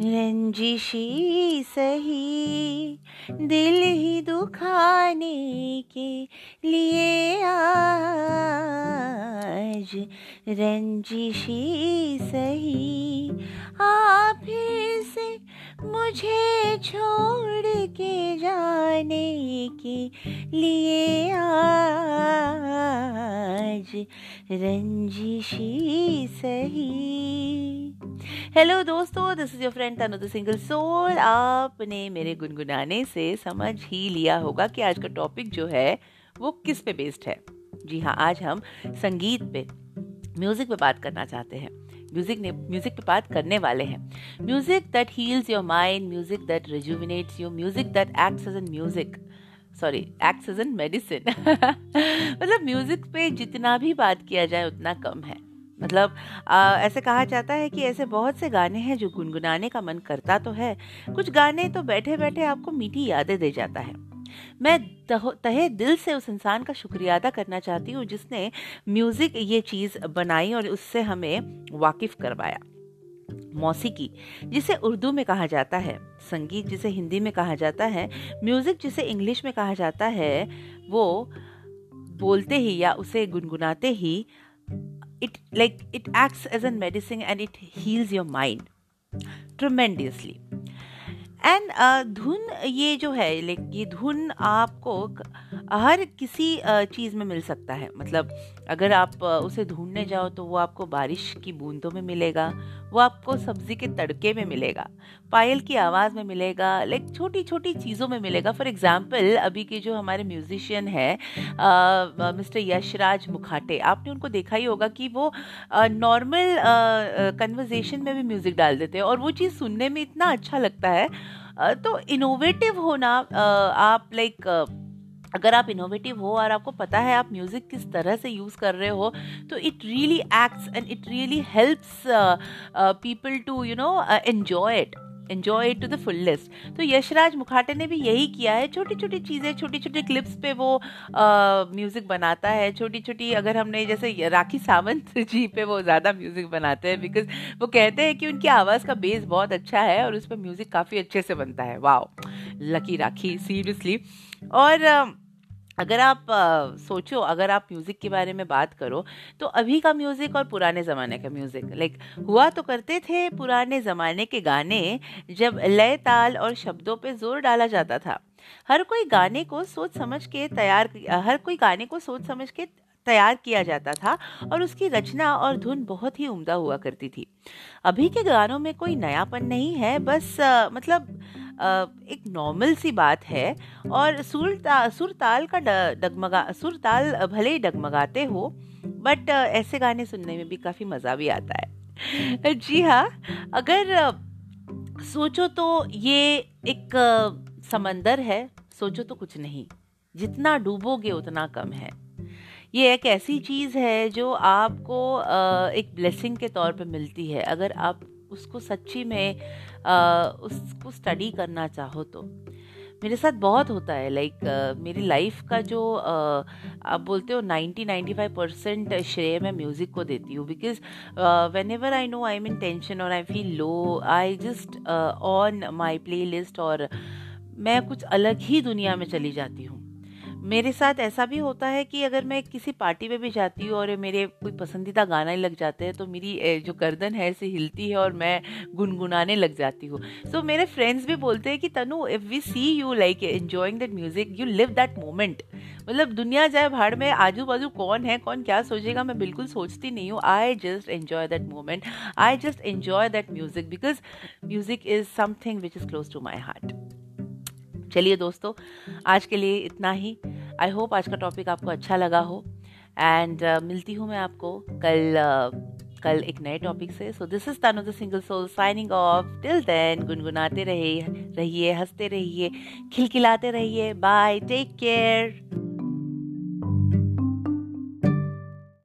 रंजिशी सही दिल ही दुखाने के लिए आज। रंजिशी सही आप ही से मुझे छोड़ के जाने के लिए आज रंजिशी सही। हेलो दोस्तों this is your friend Tanu the single soul आपने मेरे गुनगुनाने से समझ ही लिया होगा कि आज का टॉपिक जो है, वो किस पे बेस्ड है। जी हाँ आज हम संगीत पे म्यूज़िक पे बात करना चाहते हैं। म्यूज़िक ने म्यूज़िक पे बात करने वाले हैं। Music that heals your mind music that rejuvenates you music that acts as an music sorry acts as an medicine मतलब म्यूज़िक पे जितना भी बात किया जाए उतना कम है। मतलब आ, ऐसे कहा जाता है कि ऐसे बहुत से गाने हैं जो गुनगुनाने का मन करता तो है कुछ गाने तो बैठे बैठे आपको मीठी यादें दे जाता है। मैं तहे दिल से उस इंसान का शुक्रिया अदा करना चाहती हूँ जिसने म्यूज़िक ये चीज़ बनाई और उससे हमें वाकिफ़ करवाया। मौसीकी, जिसे उर्दू में कहा जाता है। संगीत जिसे हिंदी में कहा जाता है। म्यूज़िक जिसे इंग्लिश में कहा जाता है, वो बोलते ही या उसे गुनगुनाते ही it like it acts as an medicine and it heals your mind tremendously and uh, धुन ये जो है लाइक ये धुन आपको हर किसी चीज़ में मिल सकता है। मतलब अगर आप उसे ढूँढने जाओ तो वो आपको बारिश की बूंदों में मिलेगा, वो आपको सब्ज़ी के तड़के में मिलेगा, पायल की आवाज़ में मिलेगा लाइक छोटी छोटी चीज़ों में मिलेगा। फॉर एग्ज़ाम्पल अभी के जो हमारे म्यूजिशियन है मिस्टर यशराज मुखाटे, आपने उनको देखा ही होगा कि वो नॉर्मल कन्वर्जेशन में भी म्यूज़िक डाल देते हैं और वो चीज़ सुनने में इतना अच्छा लगता है। तो इनोवेटिव होना आप लाइक अगर आप इनोवेटिव हो और आपको पता है आप म्यूज़िक किस तरह से यूज़ कर रहे हो तो it really acts and it really helps people to you know enjoy it enjoy it to the fullest तो यशराज मुखाटे ने भी यही किया है छोटी छोटी चीज़ें छोटी छोटी क्लिप्स पे वो म्यूज़िक uh, बनाता है छोटी छोटी अगर हमने जैसे राखी सावंत जी पे वो ज़्यादा म्यूज़िक बनाते हैं बिकॉज़ वो कहते हैं कि उनकी आवाज़ का बेस बहुत अच्छा है और उस पर म्यूज़िक काफ़ी अच्छे से बनता है। वाओ लकी राखी सीरियसली और uh, अगर आप आ, सोचो अगर आप म्यूज़िक के बारे में बात करो तो अभी का म्यूज़िक और पुराने ज़माने का म्यूज़िक लाइक हुआ तो करते थे पुराने ज़माने के गाने जब लय ताल और शब्दों पे ज़ोर डाला जाता था। हर कोई गाने को सोच समझ के तैयार हर कोई गाने को सोच समझ के तैयार किया जाता था और उसकी रचना और धुन बहुत ही उम्दा हुआ करती थी। अभी के गानों में कोई नयापन नहीं है बस आ, मतलब एक नॉर्मल सी बात है और सुर ता, सुर ताल का डगमगा सुर ताल भले ही डगमगाते हो बट ऐसे गाने सुनने में भी काफ़ी मज़ा भी आता है। जी हाँ अगर सोचो तो ये एक समंदर है सोचो तो कुछ नहीं जितना डूबोगे उतना कम है। ये एक ऐसी चीज़ है जो आपको एक ब्लेसिंग के तौर पे मिलती है अगर आप उसको सच्ची में आ, उसको स्टडी करना चाहो तो। मेरे साथ बहुत होता है लाइक uh, मेरी लाइफ का जो uh, आप बोलते हो 90 95 परसेंट श्रेय मैं म्यूज़िक को देती हूँ because whenever I know I am in tension और I feel low I just on my playlist और मैं कुछ अलग ही दुनिया में चली जाती हूँ। मेरे साथ ऐसा भी होता है कि अगर मैं किसी पार्टी में भी जाती हूँ और मेरे कोई पसंदीदा गाना ही लग जाते हैं तो मेरी जो गर्दन है ऐसे हिलती है और मैं गुनगुनाने लग जाती हूँ। सो so, मेरे फ्रेंड्स भी बोलते हैं कि Tanu if we see you like enjoying that music you live that moment मतलब दुनिया जाए भाड़ में आजू बाजू कौन है कौन क्या सोचेगा मैं बिल्कुल सोचती नहीं हूँ। I just enjoy that moment I just enjoy that music because music is something which is close to my heart चलिए दोस्तों आज के लिए इतना ही। आई होप आज का टॉपिक आपको अच्छा लगा हो। एंड uh, मिलती हूँ मैं आपको कल uh, कल एक नए टॉपिक से। So this is Tanu the single soul signing off till then गुनगुनाते रहिए रहिए हँसते रहिए खिलखिलाते रहिए। Bye take care